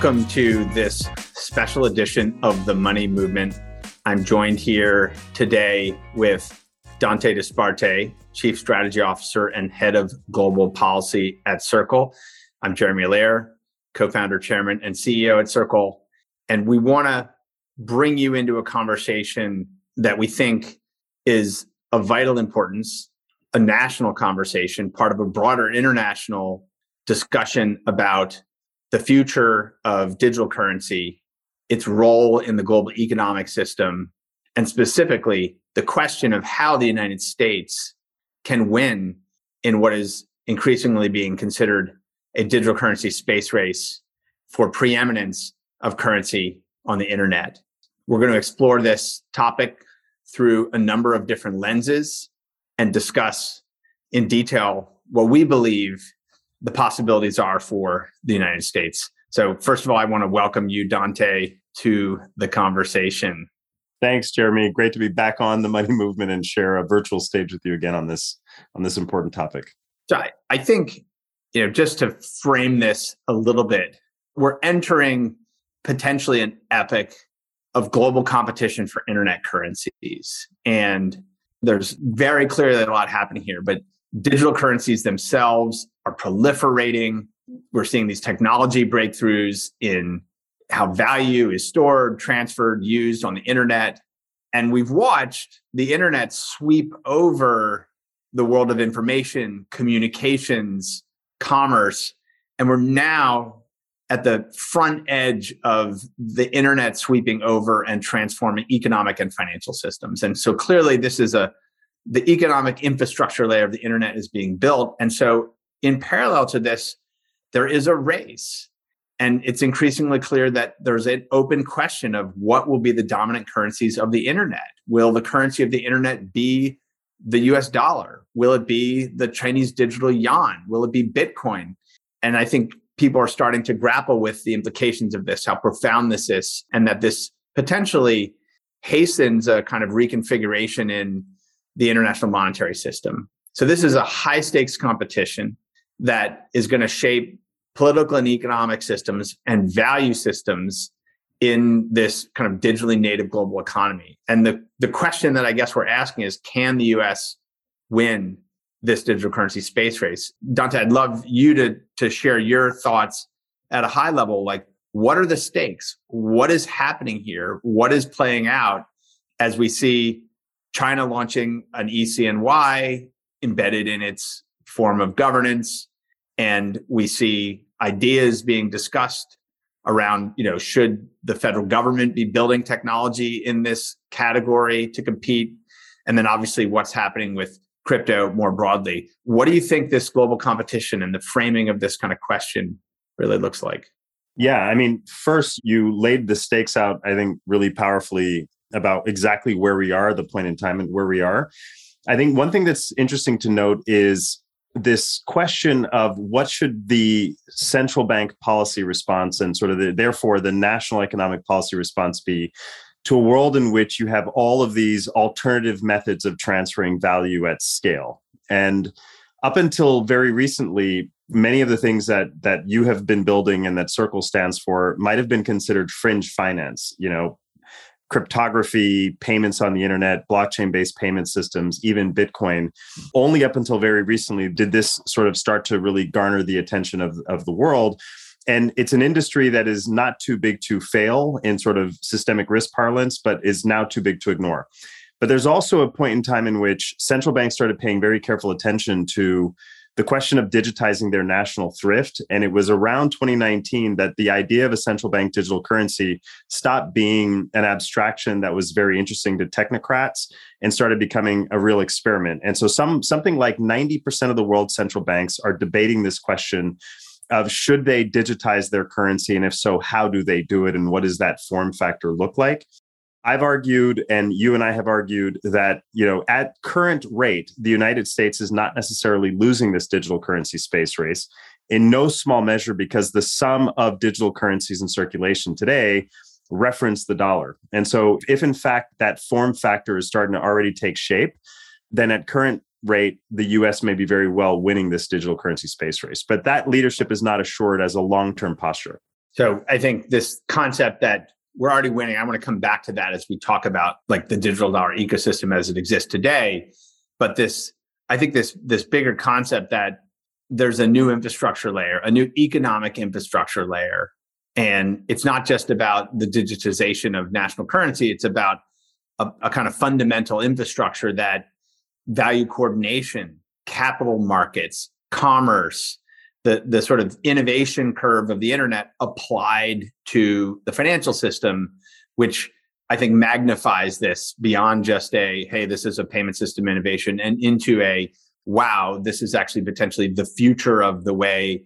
Welcome to this special edition of the Money Movement. I'm joined here today with Dante Disparte, Chief Strategy Officer and Head of Global Policy at Circle. I'm Jeremy Allaire, co founder, chairman, and CEO at Circle. And we want to bring you into a conversation that we think is of vital importance, a national conversation, part of a broader international discussion about the future of digital currency, its role in the global economic system, and specifically the question of how the United States can win in what is increasingly being considered a digital currency space race for preeminence of currency on the internet. We're going to explore this topic through a number of different lenses and discuss in detail what we believe the possibilities are for the United States. So, first of all, I want to welcome you, Dante, to the conversation. Thanks, Jeremy. Great to be back on the Money Movement and share a virtual stage with you again on this on this important topic. So, I, I think you know just to frame this a little bit, we're entering potentially an epic of global competition for internet currencies, and there's very clearly a lot happening here. But digital currencies themselves are proliferating. We're seeing these technology breakthroughs in how value is stored, transferred, used on the internet. And we've watched the internet sweep over the world of information, communications, commerce. And we're now at the front edge of the internet sweeping over and transforming economic and financial systems. And so clearly, this is a the economic infrastructure layer of the internet is being built. And so, in parallel to this, there is a race. And it's increasingly clear that there's an open question of what will be the dominant currencies of the internet. Will the currency of the internet be the US dollar? Will it be the Chinese digital yuan? Will it be Bitcoin? And I think people are starting to grapple with the implications of this, how profound this is, and that this potentially hastens a kind of reconfiguration in the international monetary system. So this is a high stakes competition that is going to shape political and economic systems and value systems in this kind of digitally native global economy. And the, the question that I guess we're asking is can the US win this digital currency space race? Dante, I'd love you to, to share your thoughts at a high level. Like, what are the stakes? What is happening here? What is playing out as we see China launching an ECNY embedded in its form of governance. And we see ideas being discussed around, you know, should the federal government be building technology in this category to compete? And then obviously what's happening with crypto more broadly. What do you think this global competition and the framing of this kind of question really looks like? Yeah, I mean, first, you laid the stakes out, I think, really powerfully about exactly where we are, the point in time and where we are. I think one thing that's interesting to note is this question of what should the central bank policy response and sort of the, therefore the national economic policy response be to a world in which you have all of these alternative methods of transferring value at scale? And up until very recently many of the things that that you have been building and that circle stands for might have been considered fringe finance you know cryptography, payments on the internet, blockchain based payment systems, even Bitcoin. Only up until very recently did this sort of start to really garner the attention of, of the world. And it's an industry that is not too big to fail in sort of systemic risk parlance, but is now too big to ignore. But there's also a point in time in which central banks started paying very careful attention to the question of digitizing their national thrift. And it was around 2019 that the idea of a central bank digital currency stopped being an abstraction that was very interesting to technocrats and started becoming a real experiment. And so some something like 90% of the world's central banks are debating this question of should they digitize their currency and if so how do they do it and what does that form factor look like I've argued, and you and I have argued that you know at current rate, the United States is not necessarily losing this digital currency space race in no small measure because the sum of digital currencies in circulation today reference the dollar. And so, if in fact that form factor is starting to already take shape, then at current rate, the US may be very well winning this digital currency space race. But that leadership is not assured as a long term posture. So I think this concept that we're already winning, I want to come back to that as we talk about like the digital dollar ecosystem as it exists today. But this, I think this this bigger concept that there's a new infrastructure layer, a new economic infrastructure layer. And it's not just about the digitization of national currency, it's about a, a kind of fundamental infrastructure that value coordination, capital markets, commerce, the, the sort of innovation curve of the internet applied to the financial system, which I think magnifies this beyond just a, hey, this is a payment system innovation and into a, wow, this is actually potentially the future of the way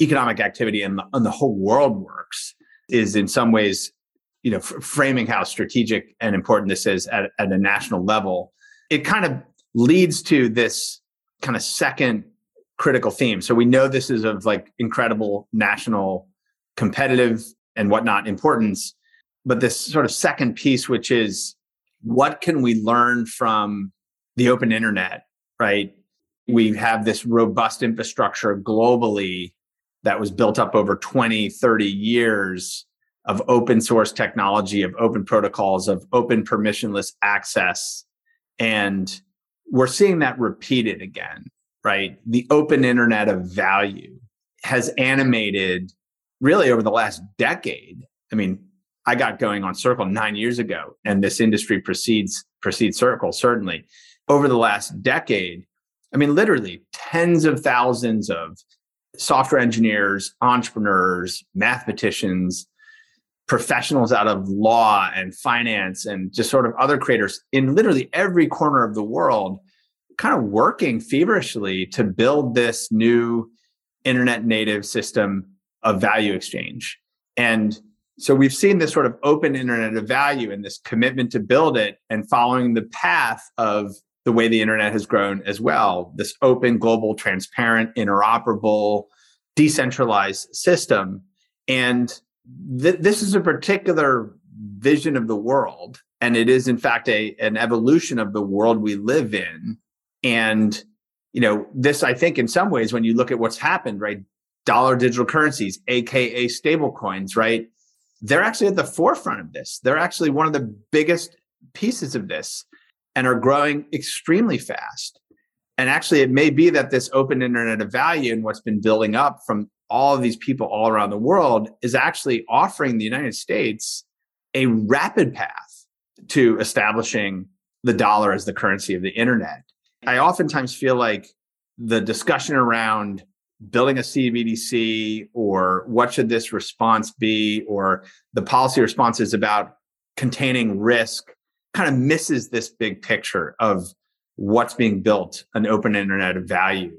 economic activity and the, and the whole world works is in some ways, you know, f- framing how strategic and important this is at, at a national level. It kind of leads to this kind of second critical theme. So we know this is of like incredible national competitive and whatnot importance. But this sort of second piece, which is what can we learn from the open internet, right? We have this robust infrastructure globally that was built up over 20, 30 years of open source technology, of open protocols, of open permissionless access. And we're seeing that repeated again, right? The open internet of value has animated really over the last decade. I mean, I got going on Circle nine years ago, and this industry precedes precedes Circle certainly. Over the last decade, I mean, literally tens of thousands of software engineers, entrepreneurs, mathematicians, professionals out of law and finance and just sort of other creators in literally every corner of the world kind of working feverishly to build this new internet native system of value exchange. And so we've seen this sort of open internet of value and this commitment to build it and following the path of the way the internet has grown as well this open global transparent interoperable decentralized system. And th- this is a particular vision of the world and it is in fact a an evolution of the world we live in and you know this i think in some ways when you look at what's happened right dollar digital currencies aka stable coins right they're actually at the forefront of this they're actually one of the biggest pieces of this and are growing extremely fast and actually it may be that this open internet of value and what's been building up from all of these people all around the world is actually offering the United States a rapid path to establishing the dollar as the currency of the internet. I oftentimes feel like the discussion around building a CBDC or what should this response be or the policy response is about containing risk kind of misses this big picture of what's being built an open internet of value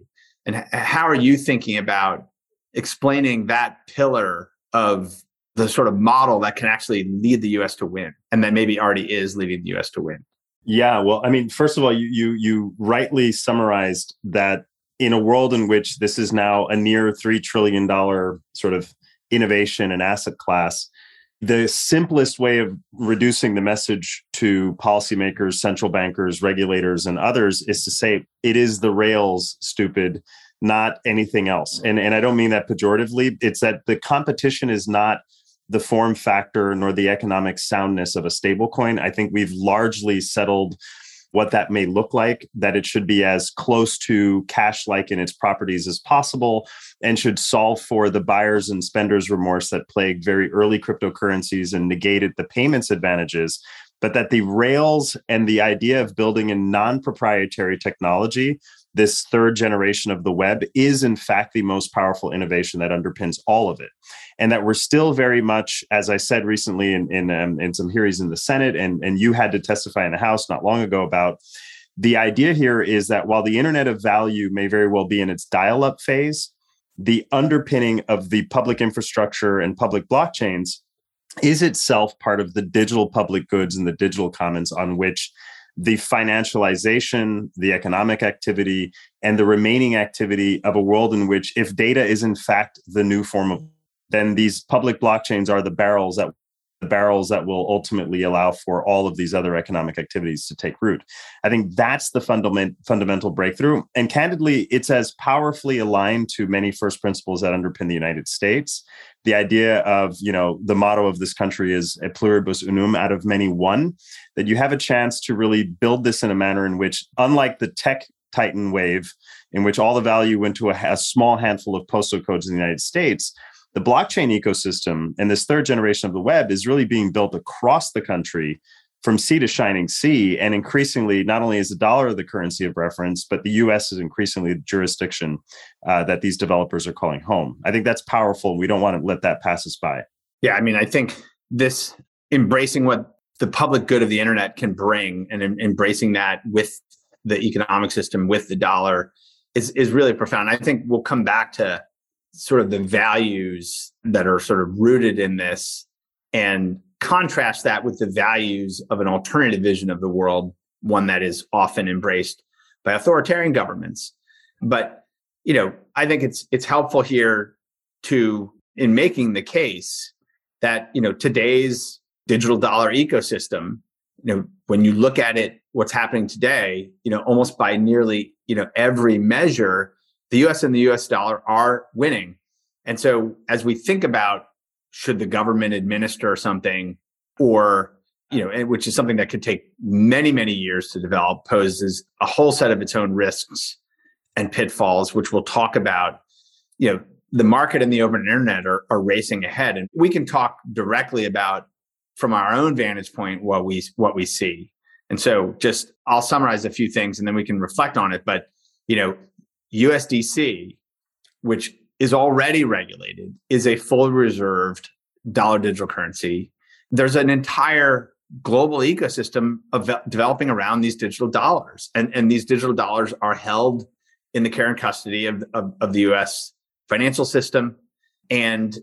and how are you thinking about explaining that pillar of the sort of model that can actually lead the US to win and that maybe already is leading the US to win. Yeah, well, I mean, first of all, you you you rightly summarized that in a world in which this is now a near 3 trillion dollar sort of innovation and asset class, the simplest way of reducing the message to policymakers, central bankers, regulators, and others is to say it is the rails, stupid not anything else. And and I don't mean that pejoratively. It's that the competition is not the form factor nor the economic soundness of a stablecoin. I think we've largely settled what that may look like, that it should be as close to cash like in its properties as possible, and should solve for the buyers and spenders remorse that plagued very early cryptocurrencies and negated the payments advantages. But that the rails and the idea of building a non proprietary technology this third generation of the web is in fact the most powerful innovation that underpins all of it. And that we're still very much as i said recently in in, um, in some hearings in the senate and and you had to testify in the house not long ago about the idea here is that while the internet of value may very well be in its dial up phase the underpinning of the public infrastructure and public blockchains is itself part of the digital public goods and the digital commons on which the financialization, the economic activity, and the remaining activity of a world in which, if data is in fact the new form of, then these public blockchains are the barrels that the barrels that will ultimately allow for all of these other economic activities to take root. I think that's the fundament, fundamental breakthrough. And candidly, it's as powerfully aligned to many first principles that underpin the United States the idea of you know the motto of this country is a pluribus unum out of many one that you have a chance to really build this in a manner in which unlike the tech titan wave in which all the value went to a, a small handful of postal codes in the united states the blockchain ecosystem and this third generation of the web is really being built across the country from sea to shining sea. And increasingly, not only is the dollar the currency of reference, but the US is increasingly the jurisdiction uh, that these developers are calling home. I think that's powerful. We don't want to let that pass us by. Yeah, I mean, I think this embracing what the public good of the internet can bring and em- embracing that with the economic system, with the dollar, is, is really profound. I think we'll come back to sort of the values that are sort of rooted in this and contrast that with the values of an alternative vision of the world, one that is often embraced by authoritarian governments. But you know, I think it's it's helpful here to in making the case that you know today's digital dollar ecosystem, you know, when you look at it, what's happening today, you know, almost by nearly you know every measure, the U.S. and the U.S. dollar are winning. And so, as we think about should the government administer something or you know which is something that could take many many years to develop poses a whole set of its own risks and pitfalls which we'll talk about. You know the market and the open internet are, are racing ahead and we can talk directly about from our own vantage point what we what we see. And so just i'll summarize a few things and then we can reflect on it but you know usdc which is already regulated, is a fully reserved dollar digital currency. There's an entire global ecosystem of developing around these digital dollars. And, and these digital dollars are held in the care and custody of, of, of the US financial system. And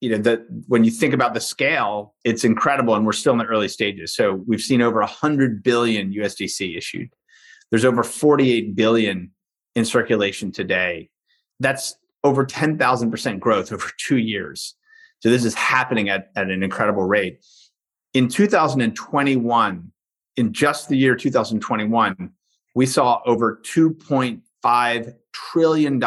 you know that when you think about the scale, it's incredible, and we're still in the early stages. So we've seen over 100 billion USDC issued. There's over 48 billion in circulation today. That's over 10,000% growth over two years. So this is happening at, at an incredible rate. In 2021, in just the year 2021, we saw over $2.5 trillion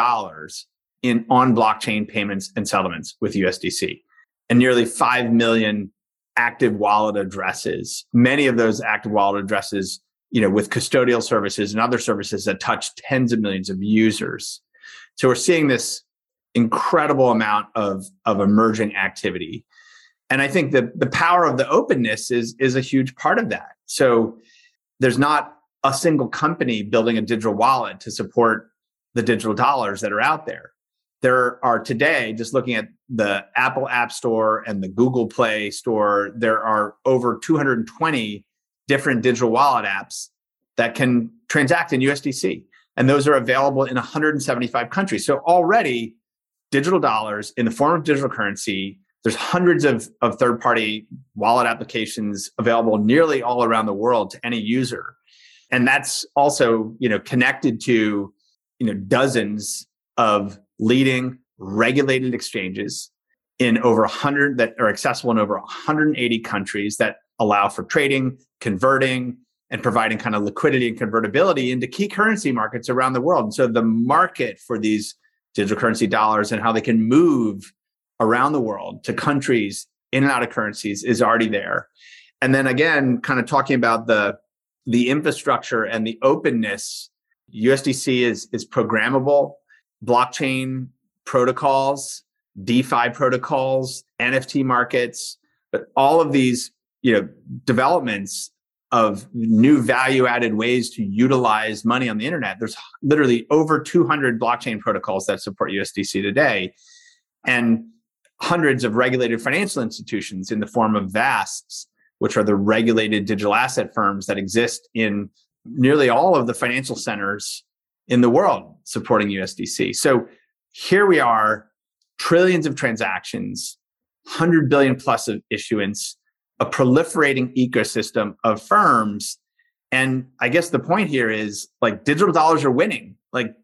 in on blockchain payments and settlements with USDC and nearly 5 million active wallet addresses. Many of those active wallet addresses, you know, with custodial services and other services that touch tens of millions of users. So we're seeing this incredible amount of of emerging activity. And i think that the power of the openness is is a huge part of that. So there's not a single company building a digital wallet to support the digital dollars that are out there. There are today just looking at the apple app store and the google play store there are over 220 different digital wallet apps that can transact in usdc and those are available in 175 countries so already digital dollars in the form of digital currency. There's hundreds of, of third party wallet applications available nearly all around the world to any user. And that's also, you know, connected to, you know, dozens of leading regulated exchanges in over 100 that are accessible in over 180 countries that allow for trading, converting, and providing kind of liquidity and convertibility into key currency markets around the world. And so the market for these digital currency dollars and how they can move around the world to countries in and out of currencies is already there. And then again, kind of talking about the the infrastructure and the openness, USDC is is programmable, blockchain protocols, DeFi protocols, NFT markets, but all of these, you know, developments of new value added ways to utilize money on the internet. There's literally over 200 blockchain protocols that support USDC today, and hundreds of regulated financial institutions in the form of VASPs, which are the regulated digital asset firms that exist in nearly all of the financial centers in the world supporting USDC. So here we are, trillions of transactions, 100 billion plus of issuance a proliferating ecosystem of firms. And I guess the point here is like digital dollars are winning. Like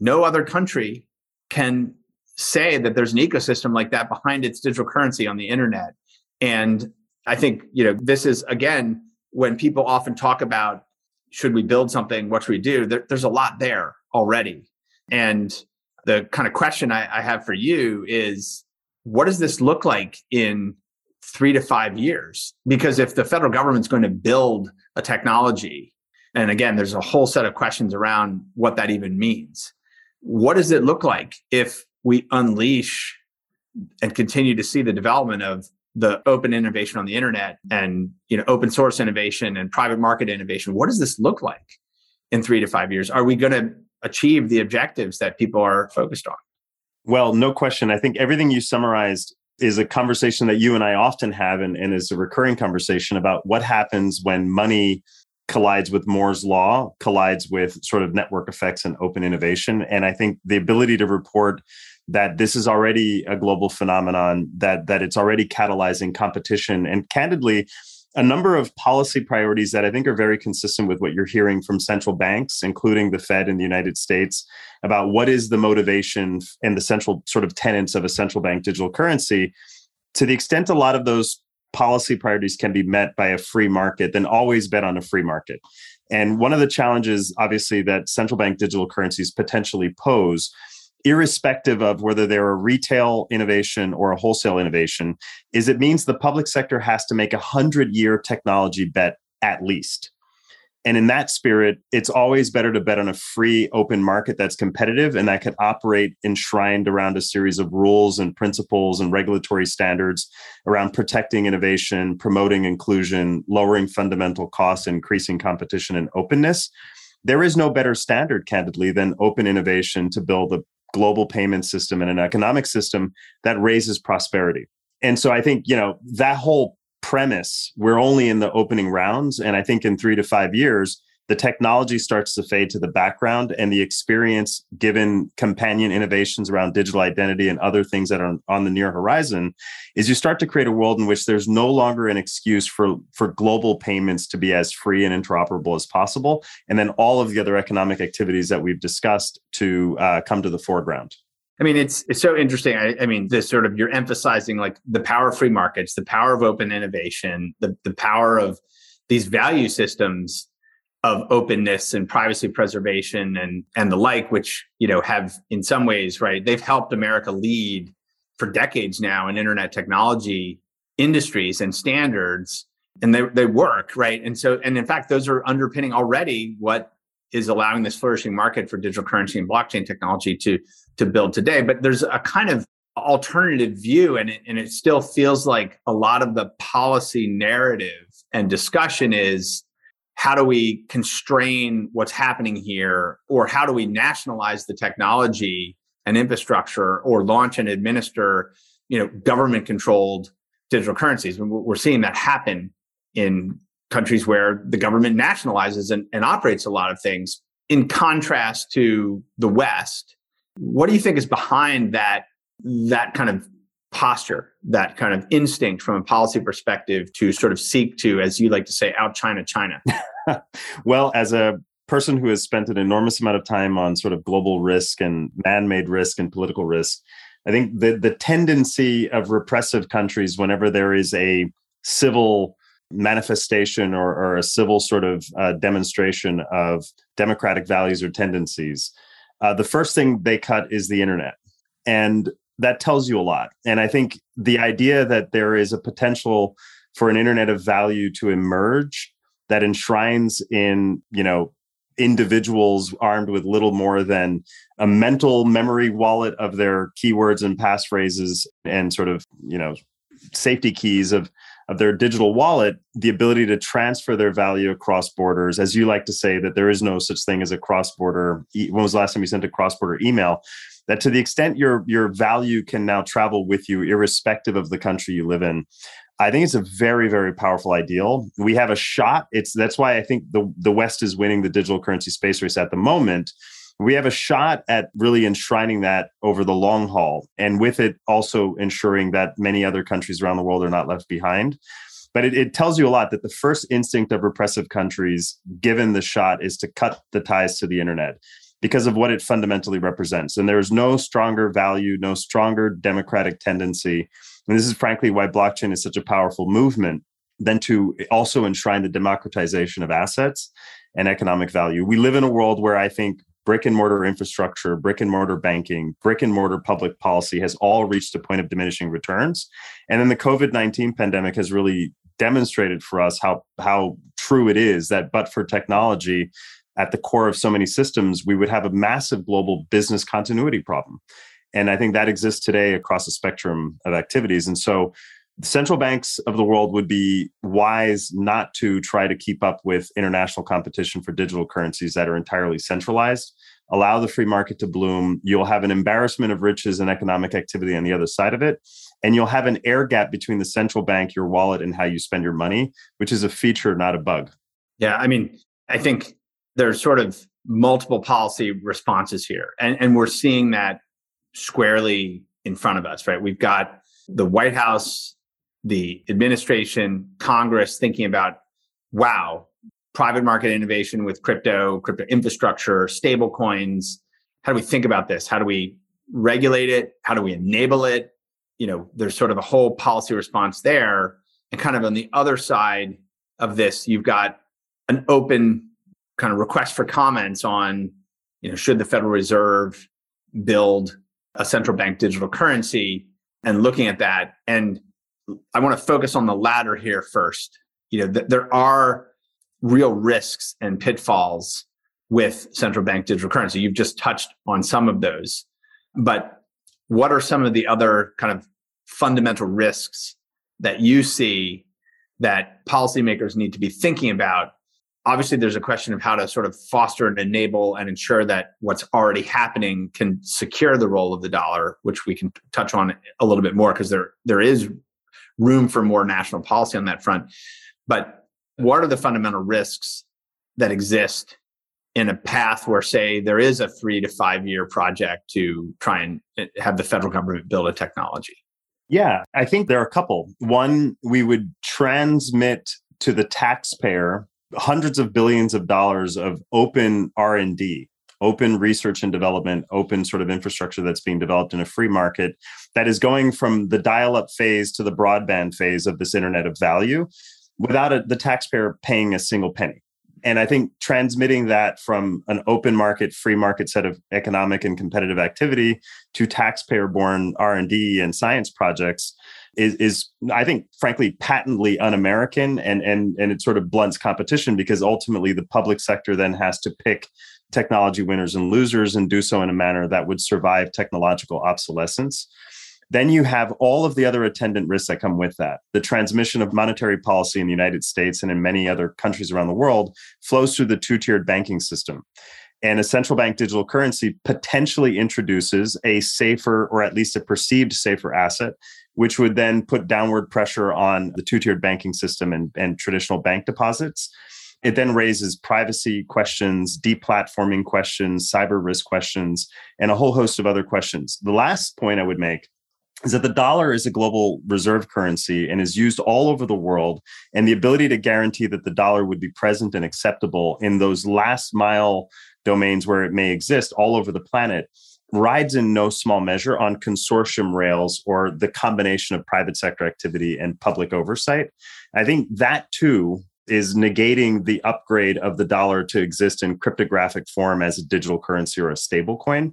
no other country can say that there's an ecosystem like that behind its digital currency on the internet. And I think, you know, this is again, when people often talk about should we build something, what should we do? There, there's a lot there already. And the kind of question I, I have for you is what does this look like in three to five years? Because if the federal government's going to build a technology, and again, there's a whole set of questions around what that even means. What does it look like if we unleash and continue to see the development of the open innovation on the internet and you know open source innovation and private market innovation what does this look like in 3 to 5 years are we going to achieve the objectives that people are focused on well no question i think everything you summarized is a conversation that you and i often have and, and is a recurring conversation about what happens when money collides with moore's law collides with sort of network effects and open innovation. And i think the ability to report that this is already a global phenomenon that that it's already catalyzing competition and candidly a number of policy priorities that I think are very consistent with what you're hearing from central banks, including the Fed in the United States, about what is the motivation and the central sort of tenets of a central bank digital currency. To the extent a lot of those policy priorities can be met by a free market, then always bet on a free market. And one of the challenges, obviously, that central bank digital currencies potentially pose irrespective of whether they're a retail innovation or a wholesale innovation, is it means the public sector has to make a hundred year technology bet at least. And in that spirit, it's always better to bet on a free open market that's competitive and that can operate enshrined around a series of rules and principles and regulatory standards around protecting innovation, promoting inclusion, lowering fundamental costs, increasing competition and openness. There is no better standard, candidly, than open innovation to build a global payment system and an economic system that raises prosperity. And so I think, you know, that whole premise, we're only in the opening rounds. And I think in three to five years, the technology starts to fade to the background and the experience given companion innovations around digital identity and other things that are on the near horizon is you start to create a world in which there's no longer an excuse for for global payments to be as free and interoperable as possible and then all of the other economic activities that we've discussed to uh, come to the foreground I mean, it's it's so interesting. I, I, mean, this sort of you're emphasizing like the power of free markets, the power of open innovation, the the power of these value systems of openness and privacy preservation and and the like which you know have in some ways right they've helped america lead for decades now in internet technology industries and standards and they, they work right? And so and in fact those are underpinning already what is allowing this flourishing market for digital currency and blockchain technology to to build today. But there's a kind of alternative view and it, and it still feels like a lot of the policy narrative and discussion is how do we constrain what's happening here? Or how do we nationalize the technology and infrastructure or launch and administer you know government controlled digital currencies? We're seeing that happen in countries where the government nationalizes and, and operates a lot of things in contrast to the west. What do you think is behind that that kind of posture, that kind of instinct from a policy perspective to sort of seek to, as you like to say, out China China? well, as a person who has spent an enormous amount of time on sort of global risk and man-made risk and political risk, I think the the tendency of repressive countries whenever there is a civil manifestation or, or a civil sort of uh, demonstration of democratic values or tendencies, uh, the first thing they cut is the internet. And that tells you a lot. And I think the idea that there is a potential for an internet of value to emerge that enshrines in, you know, individuals armed with little more than a mental memory wallet of their keywords and passphrases and sort of, you know, safety keys of of their digital wallet the ability to transfer their value across borders as you like to say that there is no such thing as a cross border when was the last time you sent a cross border email that to the extent your your value can now travel with you irrespective of the country you live in i think it's a very very powerful ideal. We have a shot. It's that's why i think the the west is winning the digital currency space race at the moment. We have a shot at really enshrining that over the long haul and with it also ensuring that many other countries around the world are not left behind. But it, it, tells you a lot that the first instinct of repressive countries given the shot is to cut the ties to the internet because of what it fundamentally represents. And there is no stronger value, no stronger democratic tendency. And this is frankly why blockchain is such a powerful movement than to also enshrine the democratization of assets and economic value. We live in a world where I think brick and mortar infrastructure, brick and mortar banking, brick and mortar public policy has all reached a point of diminishing returns. And then the COVID 19 pandemic has really demonstrated for us how, how true it is that, but for technology, at the core of so many systems, we would have a massive global business continuity problem. And I think that exists today across a spectrum of activities. And so central banks of the world would be wise not to try to keep up with international competition for digital currencies that are entirely centralized. Allow the free market to bloom. You'll have an embarrassment of riches and economic activity on the other side of it. And you'll have an air gap between the central bank, your wallet, and how you spend your money, which is a feature, not a bug. Yeah. I mean, I think there's sort of multiple policy responses here. And, and we're seeing that squarely in front of us, right? We've got the White House the administration, Congress thinking about, wow, private market innovation with crypto, crypto infrastructure, stable coins. How do we think about this? How do we regulate it? How do we enable it? You know, there's sort of a whole policy response there. And kind of on the other side of this, you've got an open kind of request for comments on, you know, should the Federal Reserve build a central bank digital currency and looking at that. And I want to focus on the latter here first. You know, th- there are real risks and pitfalls with central bank digital currency. You've just touched on some of those. But what are some of the other kind of fundamental risks that you see that policymakers need to be thinking about? Obviously, there's a question of how to sort of foster and enable and ensure that what's already happening can secure the role of the dollar, which we can touch on a little bit more because there there is room for more national policy on that front. But what are the fundamental risks that exist in a path where, say, there is a three to five year project to try and eh, have the federal government build a technology? Yeah, I think there are a couple. One, we would transmit to the taxpayer hundreds of billions of dollars of open R&D open research and development, open sort of infrastructure that's being developed in a free market that is going from the dial up phase to the broadband phase of this internet of value without a, the taxpayer paying a single penny. And I think transmitting that from an open market, free market set of economic and competitive activity to taxpayer-borne R&D and science projects is, is I think, frankly, patently un-American, and and and it sort of blunts competition because ultimately the public sector then has to pick technology winners and losers and do so in a manner that would survive technological obsolescence. Then you have all of the other attendant risks that come with that. The transmission of monetary policy in the United States and in many other countries around the world flows through the two tiered banking system. And a central bank digital currency potentially introduces a safer, or at least a perceived safer asset, which would then put downward pressure on the two tiered banking system and, and traditional bank deposits. It then raises privacy questions, deplatforming questions, cyber risk questions, and a whole host of other questions. The last point I would make is that the dollar is a global reserve currency and is used all over the world. And the ability to guarantee that the dollar would be present and acceptable in those last mile domains where it may exist all over the planet rides in no small measure on consortium rails or the combination of private sector activity and public oversight. I think that too is negating the upgrade of the dollar to exist in cryptographic form as a digital currency or a stable coin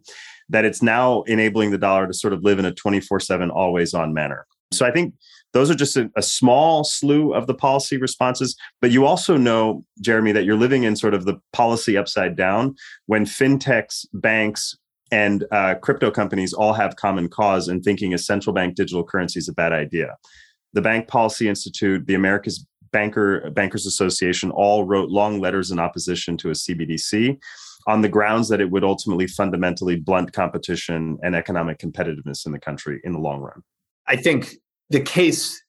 that it's now enabling the dollar to sort of live in a 24/7 always on manner so i think those are just a, a, small slew of the policy responses but you also know jeremy that you're living in sort of the policy upside down when fintechs banks and uh, crypto companies all have common cause in thinking a central bank digital currency is a bad idea. The bank policy institute the america's banker bankers association all wrote long letters in opposition to a cbdc on the grounds that it would ultimately fundamentally blunt competition and economic competitiveness in the country in the long run. I think the case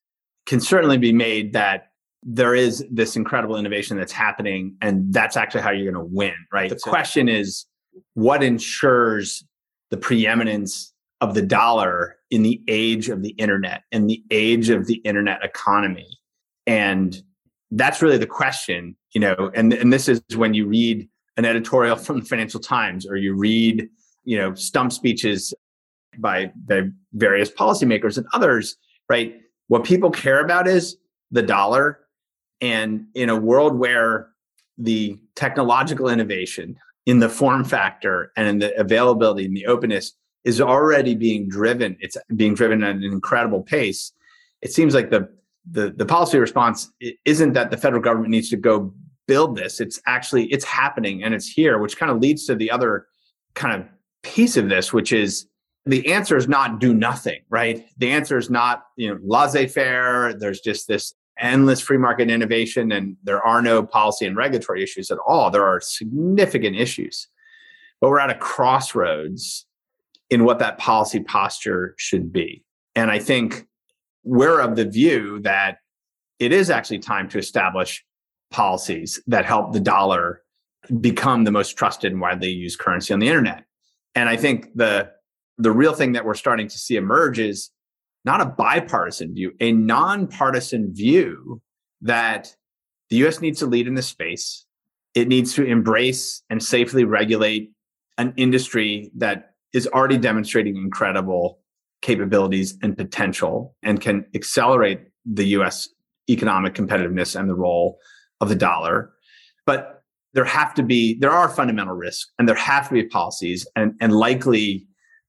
can certainly be made that there is this incredible innovation that's happening and that's actually how you're going to win right? The question is what ensures the preeminence of the dollar in the age of the internet and the age of the internet economy and that's really the question, you know, and, and this is when you read an editorial from the Financial Times or you read, you know, stump speeches by the various policymakers and others, right? What people care about is the dollar. And in a world where the technological innovation in the form factor and in the availability and the openness is already being driven. It's being driven at an incredible pace. It seems like the the, the policy response isn't that the federal government needs to go build this. It's actually it's happening and it's here, which kind of leads to the other kind of piece of this, which is the answer is not do nothing, right? The answer is not, you know, laissez-faire. There's just this endless free market innovation and there are no policy and regulatory issues at all. There are significant issues. But we're at a crossroads in what that policy posture should be. And I think we're of the view that it is actually time to establish policies that help the dollar become the most trusted and widely used currency on the internet. And I think the the real thing that we're starting to see emerge is not a bipartisan view, a nonpartisan view that the US needs to lead in this space. It needs to embrace and safely regulate an industry that is already demonstrating incredible capabilities and potential and can accelerate the US economic competitiveness and the role of the dollar. But there have to be, there are fundamental risks and there have to be policies and, and likely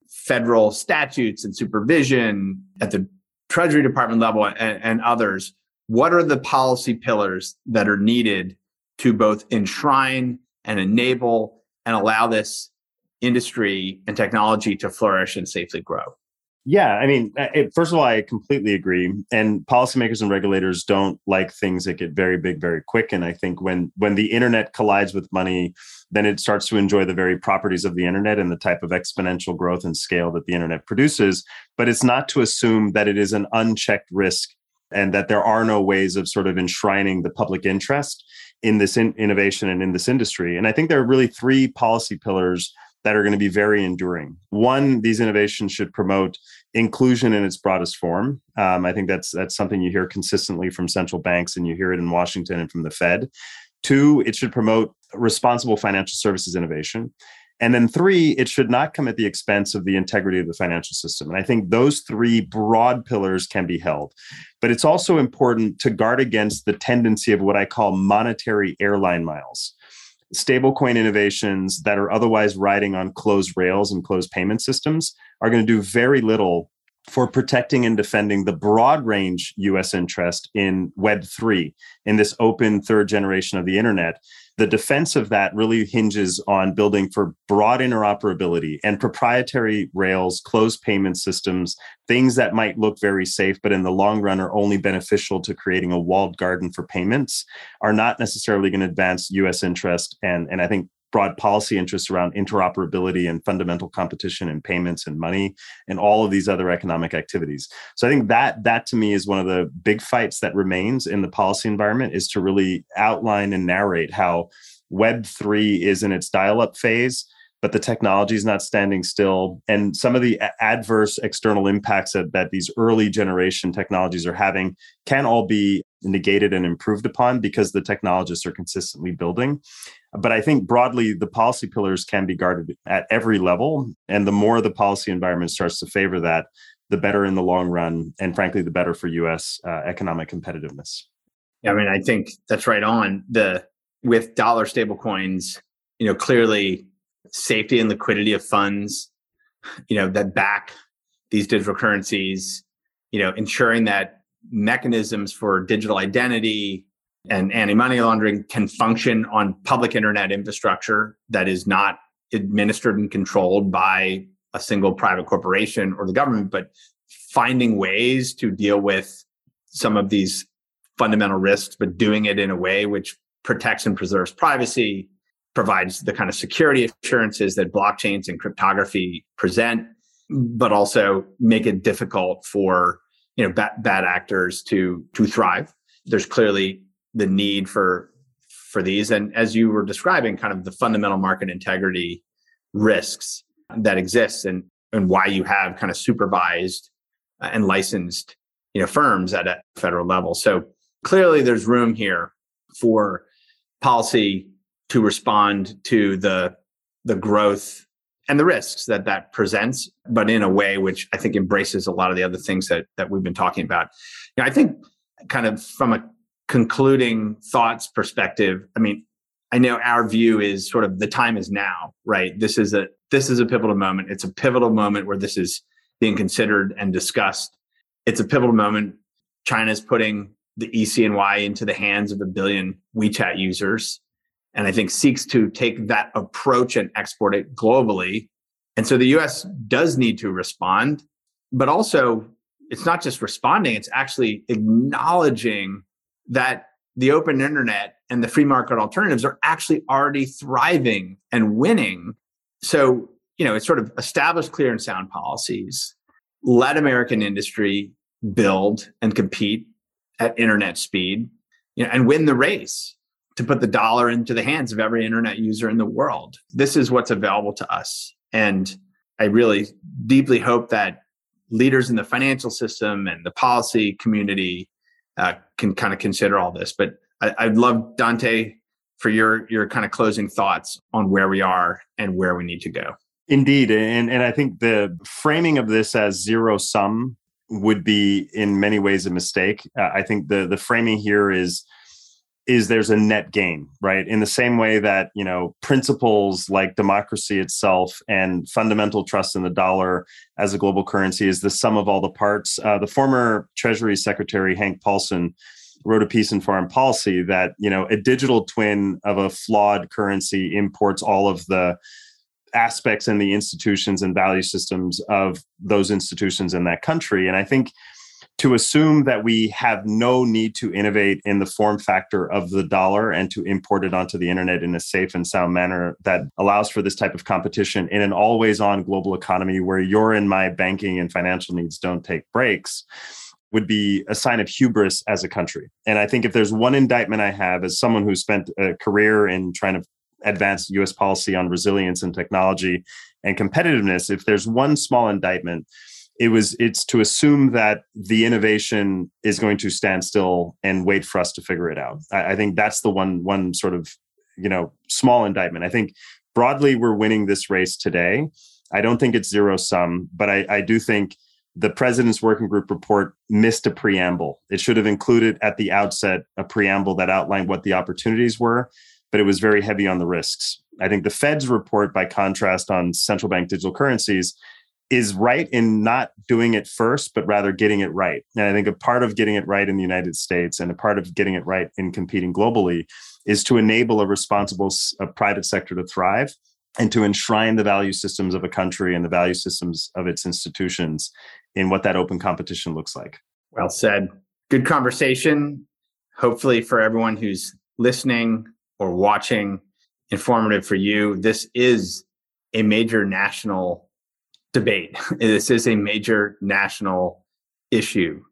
federal statutes and supervision at the Treasury Department level and, and others, what are the policy pillars that are needed to both enshrine and enable and allow this industry and technology to flourish and safely grow? Yeah, I mean, uh, first of all, I completely agree. And policymakers and regulators don't like things that get very big very quick. And I think when when the internet collides with money, then it starts to enjoy the very properties of the internet and the type of exponential growth and scale that the internet produces. But it's not to assume that it is an unchecked risk and that there are no ways of sort of enshrining the public interest in this in- innovation and in this industry. And I think there are really three policy pillars that are going to be very enduring. One, these innovations should promote inclusion in its broadest form. Um, I think that's that's something you hear consistently from central banks, and you hear it in Washington and from the Fed. Two, it should promote responsible financial services innovation. And then three, it should not come at the expense of the integrity of the financial system. And I think those three broad pillars can be held. But it's also important to guard against the tendency of what I call monetary airline miles stablecoin innovations that are otherwise riding on closed rails and closed payment systems are going to do very little for protecting and defending the broad range US interest in Web3, in this open third generation of the internet the defense of that really hinges on building for broad interoperability and proprietary rails, closed payment systems, things that might look very safe, but in the long run are only beneficial to creating a walled garden for payments, are not necessarily going to advance US interest. And, and I think broad policy interests around interoperability and fundamental competition and payments and money and all of these other economic activities. So I think that that to me is one of the big fights that remains in the policy environment is to really outline and narrate how web 3 is in its dial up phase but the technology is not standing still. And some of the adverse external impacts that, that these early generation technologies are having can all be negated and improved upon because the technologists are consistently building. But I think broadly, the policy pillars can be guarded at every level. And the more the policy environment starts to favor that, the better in the long run. And frankly, the better for US uh, economic competitiveness. Yeah, I mean, I think that's right on. The with dollar stablecoins, you know, clearly safety and liquidity of funds, you know, that back these digital currencies, you know, ensuring that mechanisms for digital identity and anti-money laundering can function on public internet infrastructure that is not administered and controlled by a single private corporation or the government, but finding ways to deal with some of these fundamental risks, but doing it in a way which protects and preserves privacy, provides the kind of security assurances that blockchains and cryptography present, but also make it difficult for you know bad, bad actors to to thrive. There's clearly the need for for these, and as you were describing, kind of the fundamental market integrity risks that exist, and and why you have kind of supervised uh, and licensed you know firms at a federal level. So clearly, there's room here for policy to respond to the the growth and the risks that that presents, but in a way which I think embraces a lot of the other things that that we've been talking about. You know, I think kind of from a concluding thoughts perspective, I mean, I know our view is sort of the time is now, right? This is a this is a pivotal moment. It's a pivotal moment where this is being considered and discussed. It's a pivotal moment. China's putting the ECNY into the hands of a billion WeChat users, and I think seeks to take that approach and export it globally. And so the US does need to respond, but also it's not just responding, it's actually acknowledging that the open internet and the free market alternatives are actually already thriving and winning. So, you know, it's sort of establish clear and sound policies, let American industry build and compete at internet speed, you know, and win the race to put the dollar into the hands of every internet user in the world. This is what's available to us. And I really deeply hope that leaders in the financial system and the policy community uh, can kind of consider all this. But I, would love Dante for your your kind of closing thoughts on where we are and where we need to go. Indeed, and and I think the framing of this as zero sum would be in many ways a mistake. Uh, I think the the framing here is is there's a net gain, right? In the same way that, you know, principles like democracy itself and fundamental trust in the dollar as a global currency is the sum of all the parts. Uh, the former Treasury Secretary, Hank Paulson, wrote a piece in Foreign Policy that, you know, a digital twin of a flawed currency imports all of the aspects and the institutions and value systems of those institutions in that country. And I think to assume that we have no need to innovate in the form factor of the dollar and to import it onto the internet in a safe and sound manner that allows for this type of competition in an always on global economy where your and my banking and financial needs don't take breaks would be a sign of hubris as a country. And I think if there's one indictment I have as someone who spent a career in trying to advance US policy on resilience and technology and competitiveness, if there's one small indictment, it was it's to assume that the innovation is going to stand still and wait for us to figure it out. I, I, think that's the one one sort of you know small indictment. I think broadly we're winning this race today. I don't think it's zero sum but i, I do think the president's working group report missed a preamble. It should have included at the outset a preamble that outlined what the opportunities were but it was very heavy on the risks. I think the fed's report by contrast on central bank digital currencies is right in not doing it first, but rather getting it right. And I think a part of getting it right in the United States and a part of getting it right in competing globally is to enable a responsible a private sector to thrive and to enshrine the value systems of a country and the value systems of its institutions in what that open competition looks like. Well said. Good conversation. Hopefully, for everyone who's listening or watching, informative for you. This is a major national debate. This is a major national issue,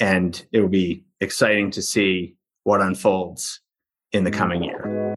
and it will be exciting to see what unfolds in the coming year.